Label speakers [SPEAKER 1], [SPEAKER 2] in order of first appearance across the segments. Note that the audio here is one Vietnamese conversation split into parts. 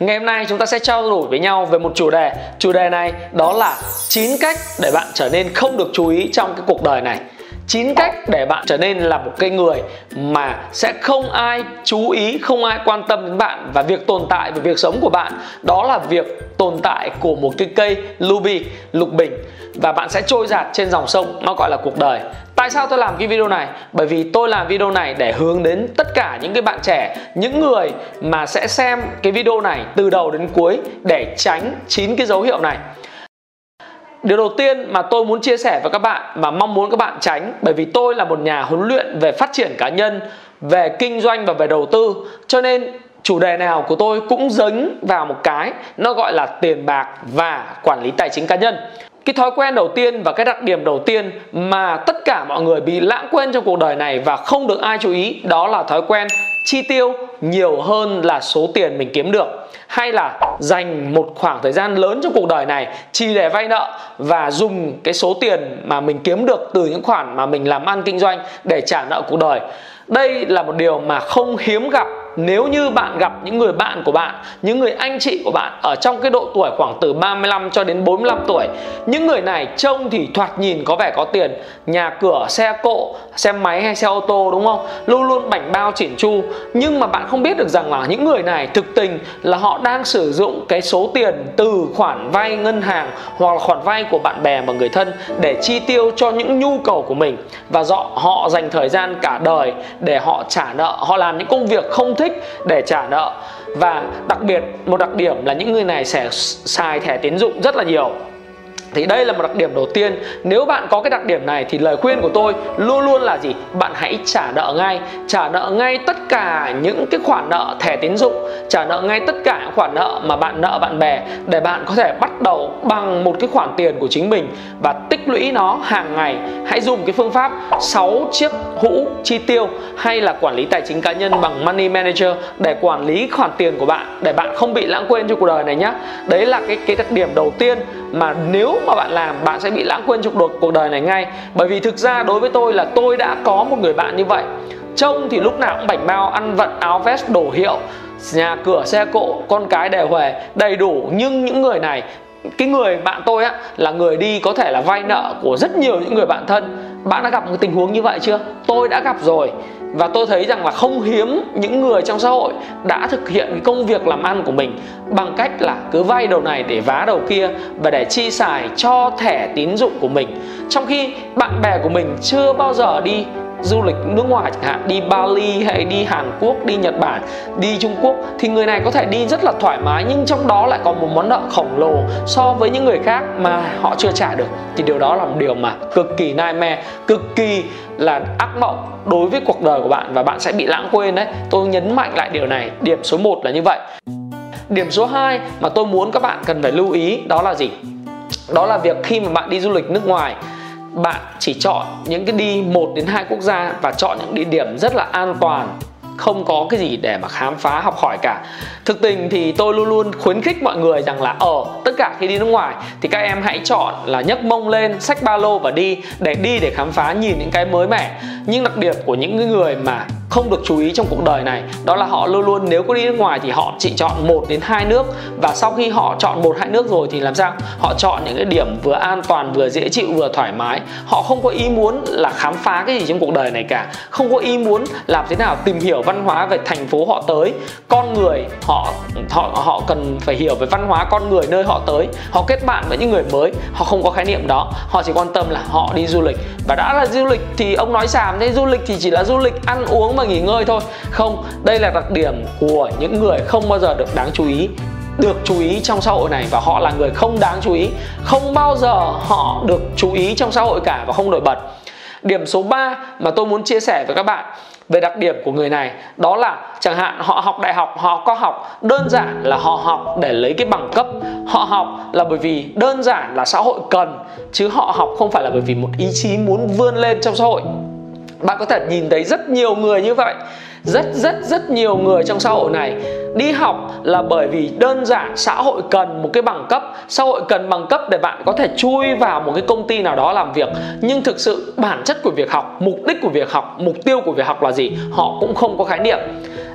[SPEAKER 1] Ngày hôm nay chúng ta sẽ trao đổi với nhau về một chủ đề. Chủ đề này đó là 9 cách để bạn trở nên không được chú ý trong cái cuộc đời này. 9 cách để bạn trở nên là một cái người mà sẽ không ai chú ý, không ai quan tâm đến bạn và việc tồn tại và việc sống của bạn. Đó là việc tồn tại của một cái cây lubi, lục bình và bạn sẽ trôi giạt trên dòng sông nó gọi là cuộc đời. Tại sao tôi làm cái video này? Bởi vì tôi làm video này để hướng đến tất cả những cái bạn trẻ, những người mà sẽ xem cái video này từ đầu đến cuối để tránh chín cái dấu hiệu này điều đầu tiên mà tôi muốn chia sẻ với các bạn mà mong muốn các bạn tránh bởi vì tôi là một nhà huấn luyện về phát triển cá nhân về kinh doanh và về đầu tư cho nên chủ đề nào của tôi cũng dính vào một cái nó gọi là tiền bạc và quản lý tài chính cá nhân cái thói quen đầu tiên và cái đặc điểm đầu tiên mà tất cả mọi người bị lãng quên trong cuộc đời này và không được ai chú ý, đó là thói quen chi tiêu nhiều hơn là số tiền mình kiếm được. Hay là dành một khoảng thời gian lớn trong cuộc đời này chỉ để vay nợ và dùng cái số tiền mà mình kiếm được từ những khoản mà mình làm ăn kinh doanh để trả nợ cuộc đời. Đây là một điều mà không hiếm gặp nếu như bạn gặp những người bạn của bạn, những người anh chị của bạn ở trong cái độ tuổi khoảng từ 35 cho đến 45 tuổi. Những người này trông thì thoạt nhìn có vẻ có tiền, nhà cửa, xe cộ, xe máy hay xe ô tô đúng không? Luôn luôn bảnh bao chỉn chu. Nhưng mà bạn không biết được rằng là những người này thực tình là họ đang sử dụng cái số tiền từ khoản vay ngân hàng hoặc là khoản vay của bạn bè và người thân để chi tiêu cho những nhu cầu của mình và dọ họ dành thời gian cả đời để họ trả nợ, họ làm những công việc không thích tích để trả nợ. Và đặc biệt, một đặc điểm là những người này sẽ xài thẻ tín dụng rất là nhiều thì đây là một đặc điểm đầu tiên. Nếu bạn có cái đặc điểm này thì lời khuyên của tôi luôn luôn là gì? Bạn hãy trả nợ ngay. Trả nợ ngay tất cả những cái khoản nợ thẻ tín dụng. Trả nợ ngay tất cả những khoản nợ mà bạn nợ bạn bè để bạn có thể bắt đầu bằng một cái khoản tiền của chính mình và tích lũy nó hàng ngày. Hãy dùng cái phương pháp 6 chiếc hũ chi tiêu hay là quản lý tài chính cá nhân bằng money manager để quản lý khoản tiền của bạn để bạn không bị lãng quên trong cuộc đời này nhé đấy là cái cái đặc điểm đầu tiên mà nếu mà bạn làm, bạn sẽ bị lãng quên trong cuộc cuộc đời này ngay. Bởi vì thực ra đối với tôi là tôi đã có một người bạn như vậy. Trông thì lúc nào cũng bảnh bao, ăn vận áo vest đổ hiệu, nhà cửa, xe cộ, con cái đều huề, đầy đủ. Nhưng những người này, cái người bạn tôi á, là người đi có thể là vay nợ của rất nhiều những người bạn thân. Bạn đã gặp một tình huống như vậy chưa? Tôi đã gặp rồi và tôi thấy rằng là không hiếm những người trong xã hội đã thực hiện công việc làm ăn của mình bằng cách là cứ vay đầu này để vá đầu kia và để chi xài cho thẻ tín dụng của mình. Trong khi bạn bè của mình chưa bao giờ đi du lịch nước ngoài chẳng hạn, đi Bali hay đi Hàn Quốc, đi Nhật Bản, đi Trung Quốc, thì người này có thể đi rất là thoải mái, nhưng trong đó lại còn một món nợ khổng lồ so với những người khác mà họ chưa trả được. Thì điều đó là một điều mà cực kỳ nightmare, cực kỳ là ác mộng đối với cuộc đời của bạn và bạn sẽ bị lãng quên đấy. Tôi nhấn mạnh lại điều này, điểm số 1 là như vậy. Điểm số 2 mà tôi muốn các bạn cần phải lưu ý đó là gì? Đó là việc khi mà bạn đi du lịch nước ngoài bạn chỉ chọn những cái đi một đến hai quốc gia và chọn những địa điểm rất là an toàn. Không có cái gì để mà khám phá, học hỏi cả thực tình thì tôi luôn luôn khuyến khích mọi người rằng là ở tất cả khi đi nước ngoài thì các em hãy chọn là nhấc mông lên, xách ba lô và đi để đi để khám phá, nhìn những cái mới mẻ. Nhưng đặc điểm của những người mà không được chú ý trong cuộc đời này, đó là họ luôn luôn, nếu có đi nước ngoài thì họ chỉ chọn một đến hai nước. Và sau khi họ chọn một, hai nước rồi thì làm sao? Họ chọn những cái điểm vừa an toàn, vừa dễ chịu, vừa thoải mái. Họ không có ý muốn là khám phá cái gì trong cuộc đời này cả. Không có ý muốn làm thế nào tìm hiểu văn hóa về thành phố họ tới. Con người họ họ họ cần phải hiểu về văn hóa con người nơi họ tới. Họ kết bạn với những người mới, họ không có khái niệm đó. Họ chỉ quan tâm là họ đi du lịch. Và đã là du lịch thì ông nói xàm, thế du lịch thì chỉ là du lịch ăn uống và nghỉ ngơi thôi. Không, đây là đặc điểm của những người không bao giờ được đáng chú ý, được chú ý trong xã hội này. Và họ là người không đáng chú ý. Không bao giờ họ được chú ý trong xã hội cả và không nổi bật. Điểm số 3 mà tôi muốn chia sẻ với các bạn về đặc điểm của người này. Đó là chẳng hạn họ học đại học, họ có học, đơn giản là họ học để lấy cái bằng cấp. Họ học là bởi vì đơn giản là xã hội cần, chứ họ học không phải là bởi vì một ý chí muốn vươn lên trong xã hội. Bạn có thể nhìn thấy rất nhiều người như vậy rất rất rất nhiều người trong xã hội này đi học là bởi vì đơn giản xã hội cần một cái bằng cấp. Xã hội cần bằng cấp để bạn có thể chui vào một cái công ty nào đó làm việc. Nhưng thực sự bản chất của việc học, mục đích của việc học, mục tiêu của việc học là gì? Họ cũng không có khái niệm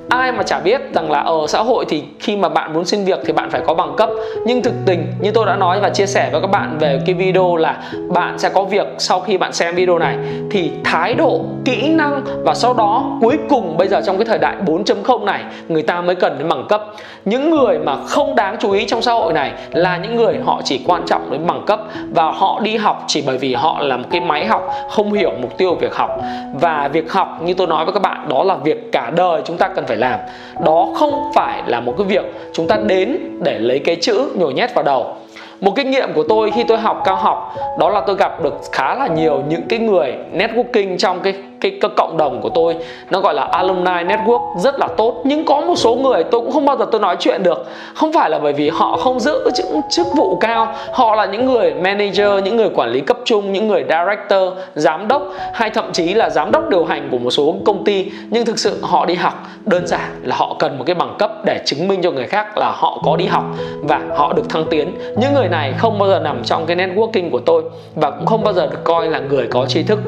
[SPEAKER 1] ai mà chả biết rằng là ở xã hội thì khi mà bạn muốn xin việc thì bạn phải có bằng cấp. Nhưng thực tình, như tôi đã nói và chia sẻ với các bạn về cái video là bạn sẽ có việc sau khi bạn xem video này, thì thái độ, kỹ năng và sau đó cuối cùng bây giờ trong cái thời đại 4.0 này, người ta mới cần đến bằng cấp. Những người mà không đáng chú ý trong xã hội này là những người họ chỉ quan trọng đến bằng cấp và họ đi học chỉ bởi vì họ là một cái máy học, không hiểu mục tiêu của việc học. Và việc học, như tôi nói với các bạn, đó là việc cả đời chúng ta cần phải làm. Đó không phải là một cái việc chúng ta đến để lấy cái chữ nhồi nhét vào đầu. Một kinh nghiệm của tôi khi tôi học cao học, đó là tôi gặp được khá là nhiều những cái người networking trong cái cái, cái cộng đồng của tôi nó gọi là alumni network rất là tốt. Nhưng có một số người tôi cũng không bao giờ tôi nói chuyện được. Không phải là bởi vì họ không giữ chức chức vụ cao. Họ là những người manager những người quản lý cấp trung những người director giám đốc hay thậm chí là giám đốc điều hành của một số công ty. Nhưng thực sự họ đi học đơn giản là họ cần một cái bằng cấp để chứng minh cho người khác là họ có đi học và họ được thăng tiến. Những người này không bao giờ nằm trong cái networking của tôi và cũng không bao giờ được coi là người có tri thức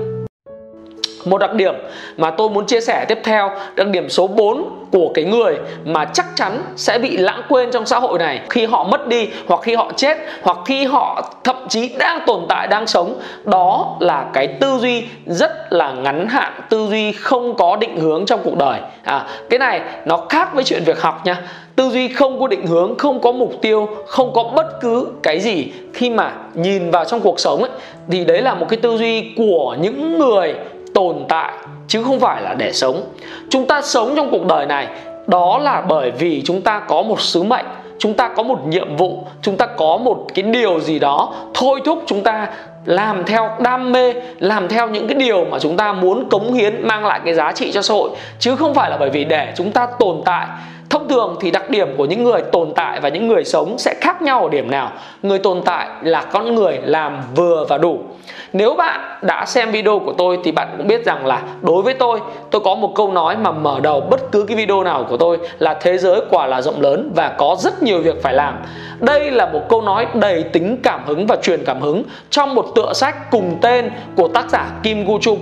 [SPEAKER 1] một đặc điểm mà tôi muốn chia sẻ tiếp theo đặc điểm số 4 của cái người mà chắc chắn sẽ bị lãng quên trong xã hội này. Khi họ mất đi hoặc khi họ chết hoặc khi họ thậm chí đang tồn tại đang sống đó là cái tư duy rất là ngắn hạn tư duy không có định hướng trong cuộc đời. À, cái này nó khác với chuyện việc học nha. Tư duy không có định hướng không có mục tiêu không có bất cứ cái gì khi mà nhìn vào trong cuộc sống ấy thì đấy là một cái tư duy của những người tồn tại, chứ không phải là để sống. Chúng ta sống trong cuộc đời này, đó là bởi vì chúng ta có một sứ mệnh, chúng ta có một nhiệm vụ, chúng ta có một cái điều gì đó. Thôi thúc chúng ta làm theo đam mê, làm theo những cái điều mà chúng ta muốn cống hiến, mang lại cái giá trị cho xã hội. Chứ không phải là bởi vì để chúng ta tồn tại. Thông thường thì đặc điểm của những người tồn tại và những người sống sẽ khác nhau ở điểm nào. Người tồn tại là con người làm vừa và đủ nếu bạn đã xem video của tôi thì bạn cũng biết rằng là đối với tôi tôi có một câu nói mà mở đầu bất cứ cái video nào của tôi là thế giới quả là rộng lớn và có rất nhiều việc phải làm. Đây là một câu nói đầy tính cảm hứng và truyền cảm hứng trong một tựa sách cùng tên của tác giả Kim Gu Chung.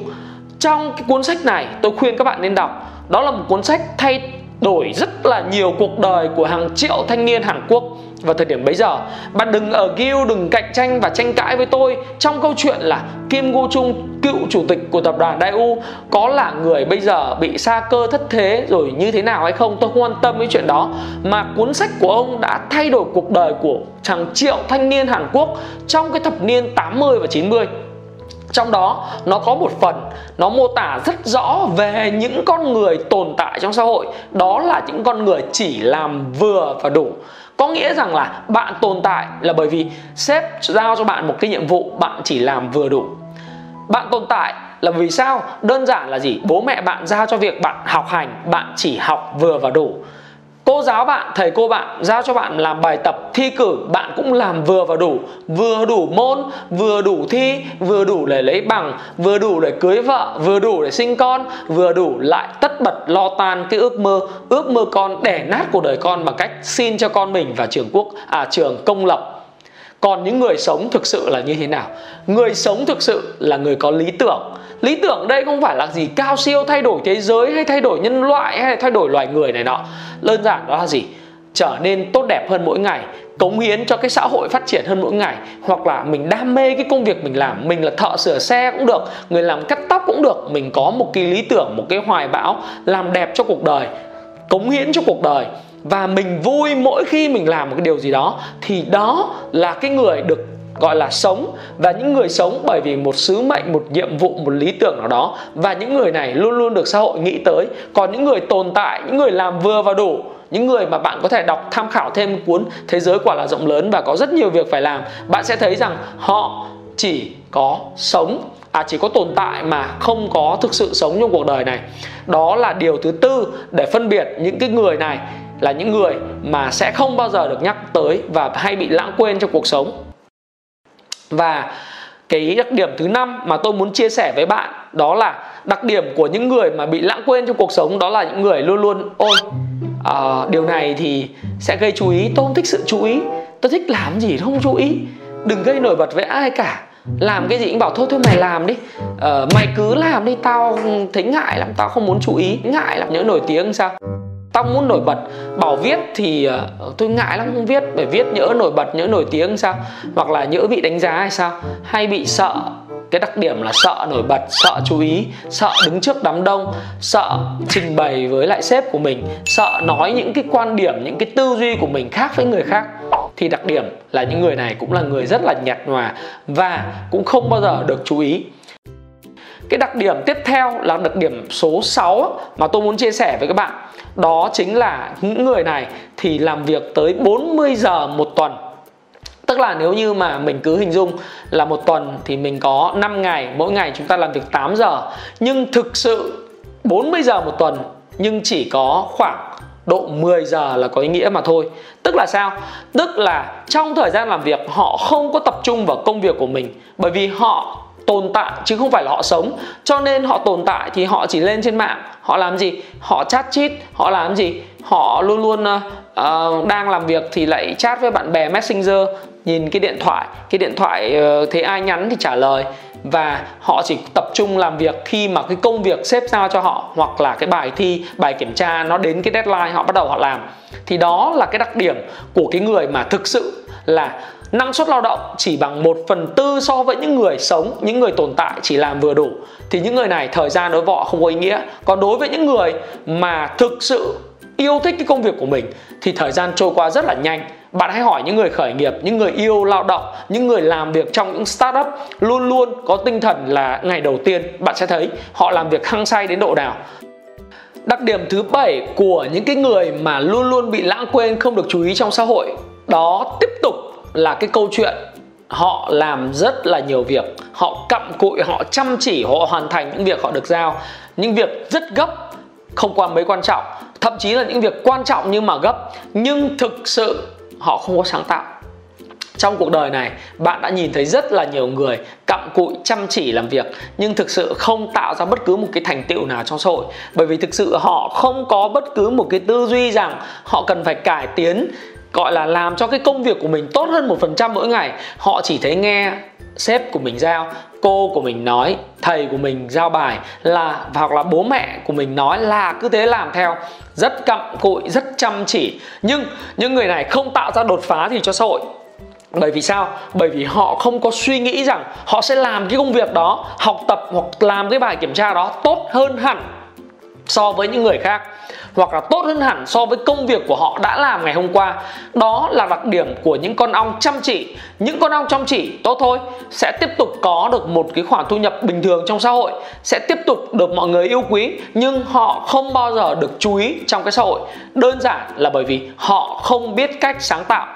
[SPEAKER 1] Trong cái cuốn sách này, tôi khuyên các bạn nên đọc. Đó là một cuốn sách thay đổi rất là nhiều cuộc đời của hàng triệu thanh niên Hàn Quốc vào thời điểm bấy giờ, bạn đừng ở guild đừng cạnh tranh và tranh cãi với tôi trong câu chuyện là Kim Go Chung, cựu chủ tịch của tập đoàn Daewoo có là người bây giờ bị sa cơ thất thế rồi như thế nào hay không? Tôi không quan tâm với chuyện đó. Mà cuốn sách của ông đã thay đổi cuộc đời của hàng triệu thanh niên Hàn Quốc trong cái thập niên 80 và 90 trong đó, nó có một phần, nó mô tả rất rõ về những con người tồn tại trong xã hội. Đó là những con người chỉ làm vừa và đủ có nghĩa rằng là bạn tồn tại là bởi vì sếp giao cho bạn một cái nhiệm vụ bạn chỉ làm vừa đủ. Bạn tồn tại là vì sao? Đơn giản là gì? Bố mẹ bạn giao cho việc bạn học hành, bạn chỉ học vừa và đủ cô giáo bạn, thầy cô bạn giao cho bạn làm bài tập thi cử. Bạn cũng làm vừa và đủ, vừa đủ môn, vừa đủ thi, vừa đủ để lấy bằng, vừa đủ để cưới vợ, vừa đủ để sinh con, vừa đủ lại tất bật lo tan cái ước mơ ước mơ con đẻ nát cuộc đời con bằng cách xin cho con mình vào trường quốc à trường công lập. Còn những người sống thực sự là như thế nào? Người sống thực sự là người có lý tưởng lý tưởng đây không phải là gì cao siêu thay đổi thế giới hay thay đổi nhân loại hay thay đổi loài người này nọ. Đơn giản đó là gì? Trở nên tốt đẹp hơn mỗi ngày, cống hiến cho cái xã hội phát triển hơn mỗi ngày, hoặc là mình đam mê cái công việc mình làm, mình là thợ sửa xe cũng được, người làm cắt tóc cũng được, mình có một cái lý tưởng, một cái hoài bão làm đẹp cho cuộc đời, cống hiến cho cuộc đời, và mình vui mỗi khi mình làm một cái điều gì đó, thì đó là cái người được gọi là sống và những người sống bởi vì một sứ mệnh, một nhiệm vụ, một lý tưởng nào đó. Và những người này luôn luôn được xã hội nghĩ tới. Còn những người tồn tại, những người làm vừa và đủ, những người mà bạn có thể đọc, tham khảo thêm cuốn thế giới quả là rộng lớn và có rất nhiều việc phải làm, bạn sẽ thấy rằng họ chỉ có sống à chỉ có tồn tại mà không có thực sự sống trong cuộc đời này. Đó là điều thứ tư để phân biệt những cái người này là những người mà sẽ không bao giờ được nhắc tới và hay bị lãng quên trong cuộc sống và cái đặc điểm thứ năm mà tôi muốn chia sẻ với bạn đó là đặc điểm của những người mà bị lãng quên trong cuộc sống đó là những người luôn luôn ôi uh, điều này thì sẽ gây chú ý. Tôi không thích sự chú ý. Tôi thích làm gì không chú ý. Đừng gây nổi bật với ai cả. Làm cái gì cũng bảo thôi thôi mày làm đi. Uh, mày cứ làm đi tao thấy ngại lắm tao không muốn chú ý. Ngại lắm nhớ nổi tiếng sao? Tao muốn nổi bật. Bảo viết thì uh, tôi ngại lắm không viết. Bởi viết nhỡ nổi bật nhỡ nổi tiếng sao? Hoặc là nhỡ bị đánh giá hay sao? Hay bị sợ cái đặc điểm là sợ nổi bật sợ chú ý sợ đứng trước đám đông sợ trình bày với lại sếp của mình sợ nói những cái quan điểm những cái tư duy của mình khác với người khác. Thì đặc điểm là những người này cũng là người rất là nhạt nhòa và cũng không bao giờ được chú ý. Cái đặc điểm tiếp theo là đặc điểm số 6 mà tôi muốn chia sẻ với các bạn đó chính là những người này thì làm việc tới 40 giờ một tuần. Tức là nếu như mà mình cứ hình dung là một tuần thì mình có 5 ngày, mỗi ngày chúng ta làm việc 8 giờ. Nhưng thực sự 40 giờ một tuần nhưng chỉ có khoảng độ 10 giờ là có ý nghĩa mà thôi. Tức là sao? Tức là trong thời gian làm việc họ không có tập trung vào công việc của mình Bởi vì họ tồn tại chứ không phải là họ sống. Cho nên họ tồn tại thì họ chỉ lên trên mạng. Họ làm gì? Họ chat chít họ làm gì? Họ luôn luôn uh, đang làm việc thì lại chat với bạn bè messenger nhìn cái điện thoại. Cái điện thoại uh, thấy ai nhắn thì trả lời. Và họ chỉ tập trung làm việc khi mà cái công việc xếp giao cho họ hoặc là cái bài thi bài kiểm tra nó đến cái deadline họ bắt đầu họ làm. Thì đó là cái đặc điểm của cái người mà thực sự là năng suất lao động chỉ bằng 1 phần tư so với những người sống, những người tồn tại chỉ làm vừa đủ. Thì những người này thời gian đối với họ không có ý nghĩa. Còn đối với những người mà thực sự yêu thích cái công việc của mình, thì thời gian trôi qua rất là nhanh. Bạn hãy hỏi những người khởi nghiệp, những người yêu lao động, những người làm việc trong những startup luôn luôn có tinh thần là ngày đầu tiên bạn sẽ thấy họ làm việc hăng say đến độ nào. Đặc điểm thứ bảy của những cái người mà luôn luôn bị lãng quên, không được chú ý trong xã hội, đó tiếp tục là cái câu chuyện họ làm rất là nhiều việc. Họ cặm cụi, họ chăm chỉ, họ hoàn thành những việc họ được giao. Những việc rất gấp, không quan mấy quan trọng. Thậm chí là những việc quan trọng nhưng mà gấp. Nhưng thực sự họ không có sáng tạo. Trong cuộc đời này, bạn đã nhìn thấy rất là nhiều người cặm cụi, chăm chỉ làm việc. Nhưng thực sự không tạo ra bất cứ một cái thành tựu nào trong xã hội. Bởi vì thực sự họ không có bất cứ một cái tư duy rằng họ cần phải cải tiến gọi là làm cho cái công việc của mình tốt hơn một phần trăm mỗi ngày. Họ chỉ thấy nghe sếp của mình giao, cô của mình nói, thầy của mình giao bài, là, hoặc là bố mẹ của mình nói là cứ thế làm theo. Rất cặm cụi, rất chăm chỉ. Nhưng những người này không tạo ra đột phá gì cho xã hội. Bởi vì sao? Bởi vì họ không có suy nghĩ rằng họ sẽ làm cái công việc đó, học tập hoặc làm cái bài kiểm tra đó tốt hơn hẳn so với những người khác, hoặc là tốt hơn hẳn so với công việc của họ đã làm ngày hôm qua. Đó là đặc điểm của những con ong chăm chỉ. Những con ong chăm chỉ, tốt thôi, sẽ tiếp tục có được một cái khoản thu nhập bình thường trong xã hội, sẽ tiếp tục được mọi người yêu quý, nhưng họ không bao giờ được chú ý trong cái xã hội. Đơn giản là bởi vì họ không biết cách sáng tạo.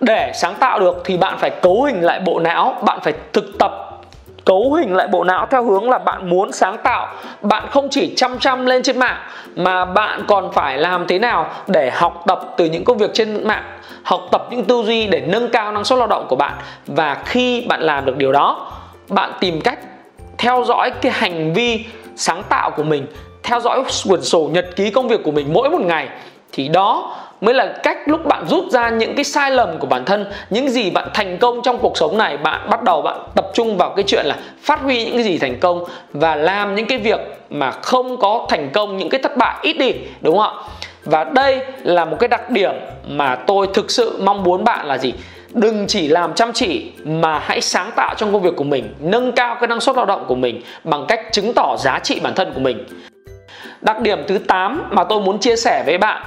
[SPEAKER 1] Để sáng tạo được thì bạn phải cấu hình lại bộ não, bạn phải thực tập cấu hình lại bộ não theo hướng là bạn muốn sáng tạo. Bạn không chỉ chăm chăm lên trên mạng, mà bạn còn phải làm thế nào để học tập từ những công việc trên mạng, học tập những tư duy để nâng cao năng suất lao động của bạn. Và khi bạn làm được điều đó, bạn tìm cách theo dõi cái hành vi sáng tạo của mình, theo dõi quyển sổ nhật ký công việc của mình mỗi một ngày. Thì đó mới là cách lúc bạn rút ra những cái sai lầm của bản thân, những gì bạn thành công trong cuộc sống này, bạn bắt đầu bạn tập trung vào cái chuyện là phát huy những cái gì thành công và làm những cái việc mà không có thành công, những cái thất bại ít đi, đúng không ạ? Và đây là một cái đặc điểm mà tôi thực sự mong muốn bạn là gì? Đừng chỉ làm chăm chỉ mà hãy sáng tạo trong công việc của mình, nâng cao cái năng suất lao động của mình bằng cách chứng tỏ giá trị bản thân của mình. Đặc điểm thứ 8 mà tôi muốn chia sẻ với bạn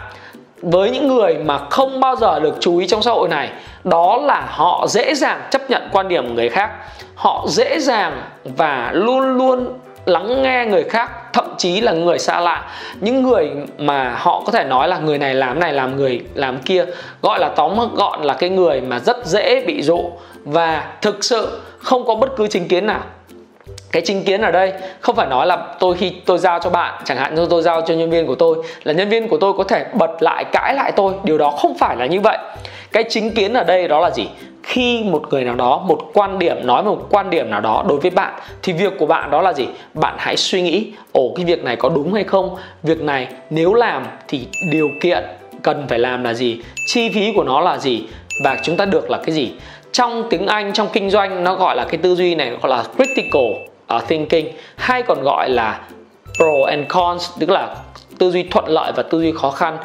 [SPEAKER 1] với những người mà không bao giờ được chú ý trong xã hội này, đó là họ dễ dàng chấp nhận quan điểm của người khác. Họ dễ dàng và luôn luôn lắng nghe người khác, thậm chí là người xa lạ. Những người mà họ có thể nói là người này làm này, làm người làm kia, gọi là tóm gọn là cái người mà rất dễ bị dụ và thực sự không có bất cứ chính kiến nào cái chính kiến ở đây không phải nói là tôi khi tôi giao cho bạn, chẳng hạn như tôi giao cho nhân viên của tôi, là nhân viên của tôi có thể bật lại, cãi lại tôi. Điều đó không phải là như vậy. Cái chính kiến ở đây đó là gì? Khi một người nào đó, một quan điểm, nói một quan điểm nào đó đối với bạn, thì việc của bạn đó là gì? Bạn hãy suy nghĩ, ồ, cái việc này có đúng hay không? Việc này nếu làm thì điều kiện cần phải làm là gì? Chi phí của nó là gì? Và chúng ta được là cái gì? Trong tiếng anh, trong kinh doanh, nó gọi là cái tư duy này gọi là critical uh, thinking. Hay còn gọi là pro and cons tức là tư duy thuận lợi và tư duy khó khăn.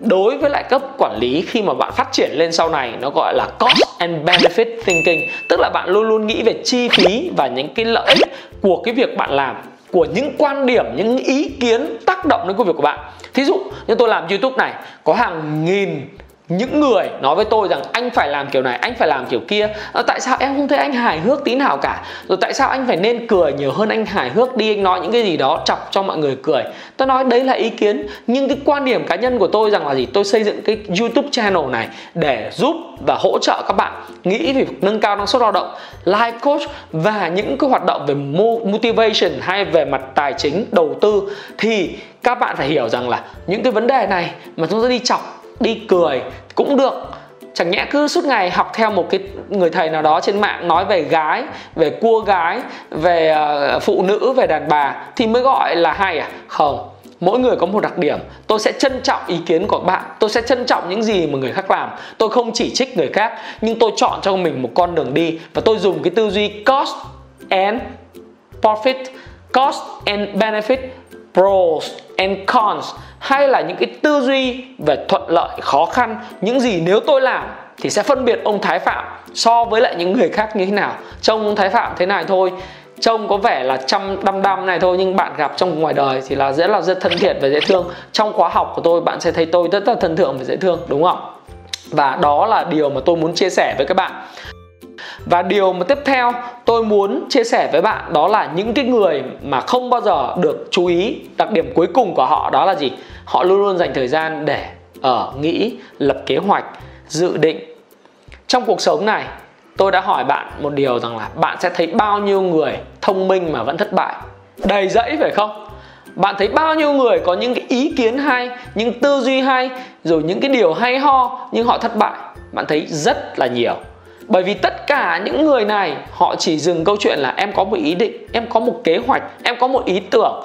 [SPEAKER 1] Đối với lại cấp quản lý khi mà bạn phát triển lên sau này nó gọi là cost and benefit thinking. Tức là bạn luôn luôn nghĩ về chi phí và những cái lợi ích của cái việc bạn làm của những quan điểm những ý kiến tác động đến công việc của bạn. Thí dụ như tôi làm youtube này có hàng nghìn những người nói với tôi rằng anh phải làm kiểu này anh phải làm kiểu kia. À, tại sao em không thấy anh hài hước tí nào cả? Rồi tại sao anh phải nên cười nhiều hơn anh hài hước đi? Anh nói những cái gì đó chọc cho mọi người cười. Tôi nói đấy là ý kiến. Nhưng cái quan điểm cá nhân của tôi rằng là gì? Tôi xây dựng cái youtube channel này để giúp và hỗ trợ các bạn nghĩ về nâng cao năng suất lao động life coach và những cái hoạt động về motivation hay về mặt tài chính đầu tư. Thì các bạn phải hiểu rằng là những cái vấn đề này mà chúng ta đi chọc đi cười cũng được. Chẳng nhẽ cứ suốt ngày học theo một cái người thầy nào đó trên mạng nói về gái, về cua gái, về ờ, phụ nữ, về đàn bà thì mới gọi là hay à? Không, mỗi người có một đặc điểm. Tôi sẽ trân trọng ý kiến của bạn, tôi sẽ trân trọng những gì mà người khác làm. Tôi không chỉ trích người khác, nhưng tôi chọn cho mình một con đường đi và tôi dùng cái tư duy cost and profit, cost and benefit, pros and cons hay là những cái tư duy về thuận lợi, khó khăn, những gì nếu tôi làm thì sẽ phân biệt ông thái phạm so với lại những người khác như thế nào. Trông ông thái phạm thế này thôi, trông có vẻ là chăm đăm đăm này thôi, nhưng bạn gặp trong ngoài đời thì là rất là rất thân thiện và dễ thương. Trong khóa học của tôi, bạn sẽ thấy tôi rất là thân thượng và dễ thương, đúng không? Và đó là điều mà tôi muốn chia sẻ với các bạn. Và điều mà tiếp theo tôi muốn chia sẻ với bạn, đó là những cái người mà không bao giờ được chú ý đặc điểm cuối cùng của họ đó là gì? Họ luôn luôn dành thời gian để ở nghĩ, lập kế hoạch, dự định. Trong cuộc sống này, tôi đã hỏi bạn một điều rằng là bạn sẽ thấy bao nhiêu người thông minh mà vẫn thất bại. Đầy dẫy phải không? Bạn thấy bao nhiêu người có những cái ý kiến hay, những tư duy hay, rồi những cái điều hay ho, nhưng họ thất bại? Bạn thấy rất là nhiều. Bởi vì tất cả những người này, họ chỉ dừng câu chuyện là em có một ý định, em có một kế hoạch, em có một ý tưởng.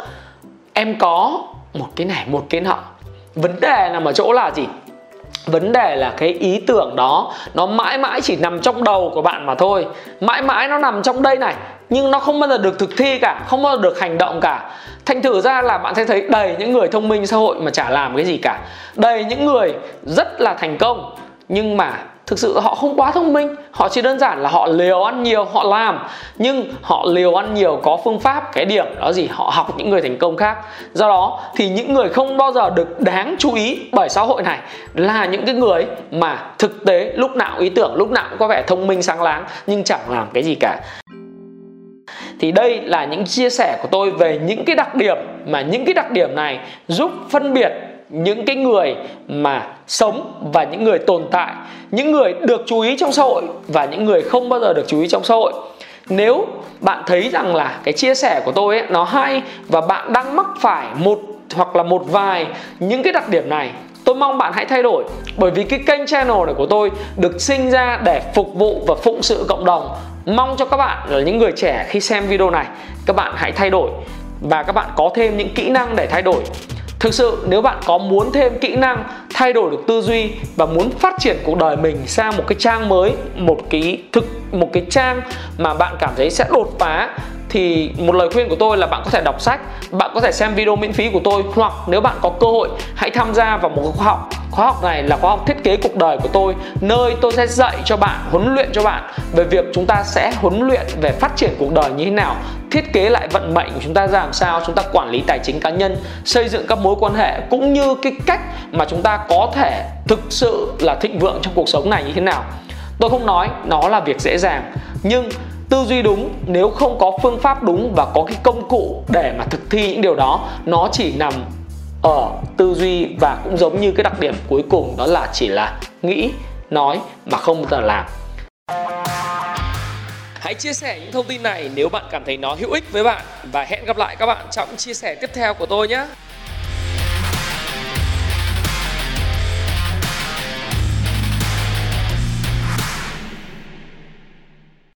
[SPEAKER 1] Em có một cái này, một cái nọ. Vấn đề nằm ở chỗ là gì? Vấn đề là cái ý tưởng đó, nó mãi mãi chỉ nằm trong đầu của bạn mà thôi. Mãi mãi nó nằm trong đây này, nhưng nó không bao giờ được thực thi cả, không bao giờ được hành động cả. Thành thử ra là bạn sẽ thấy đầy những người thông minh xã hội mà chả làm cái gì cả. Đầy những người rất là thành công, nhưng mà thực sự họ không quá thông minh, họ chỉ đơn giản là họ liều ăn nhiều, họ làm. Nhưng họ liều ăn nhiều có phương pháp, cái điểm đó gì, họ học những người thành công khác. Do đó thì những người không bao giờ được đáng chú ý bởi xã hội này là những cái người mà thực tế lúc nào ý tưởng, lúc nào cũng có vẻ thông minh, sáng láng, nhưng chẳng làm cái gì cả. Thì đây là những chia sẻ của tôi về những cái đặc điểm mà những cái đặc điểm này giúp phân biệt những cái người mà sống và những người tồn tại những người được chú ý trong xã hội và những người không bao giờ được chú ý trong xã hội. Nếu bạn thấy rằng là cái chia sẻ của tôi ấy, nó hay và bạn đang mắc phải một hoặc là một vài những cái đặc điểm này tôi mong bạn hãy thay đổi. Bởi vì cái kênh channel này của tôi được sinh ra để phục vụ và phụng sự cộng đồng. Mong cho các bạn là những người trẻ khi xem video này các bạn hãy thay đổi và các bạn có thêm những kỹ năng để thay đổi. Thực sự nếu bạn có muốn thêm kỹ năng thay đổi được tư duy và muốn phát triển cuộc đời mình sang một cái trang mới, một cái thực một cái trang mà bạn cảm thấy sẽ đột phá thì một lời khuyên của tôi là bạn có thể đọc sách, bạn có thể xem video miễn phí của tôi hoặc nếu bạn có cơ hội hãy tham gia vào một khóa học. Khóa học này là khóa học thiết kế cuộc đời của tôi nơi tôi sẽ dạy cho bạn, huấn luyện cho bạn về việc chúng ta sẽ huấn luyện về phát triển cuộc đời như thế nào, thiết kế lại vận mệnh của chúng ta ra làm sao, chúng ta quản lý tài chính cá nhân, xây dựng các mối quan hệ cũng như cái cách mà chúng ta có thể thực sự là thịnh vượng trong cuộc sống này như thế nào. Tôi không nói nó là việc dễ dàng nhưng tư duy đúng, nếu không có phương pháp đúng và có cái công cụ để mà thực thi những điều đó, nó chỉ nằm ở tư duy và cũng giống như cái đặc điểm cuối cùng đó là chỉ là nghĩ, nói mà không bao giờ làm Hãy chia sẻ những thông tin này nếu bạn cảm thấy nó hữu ích với bạn và hẹn gặp lại các bạn trong chia sẻ tiếp theo của tôi nhé.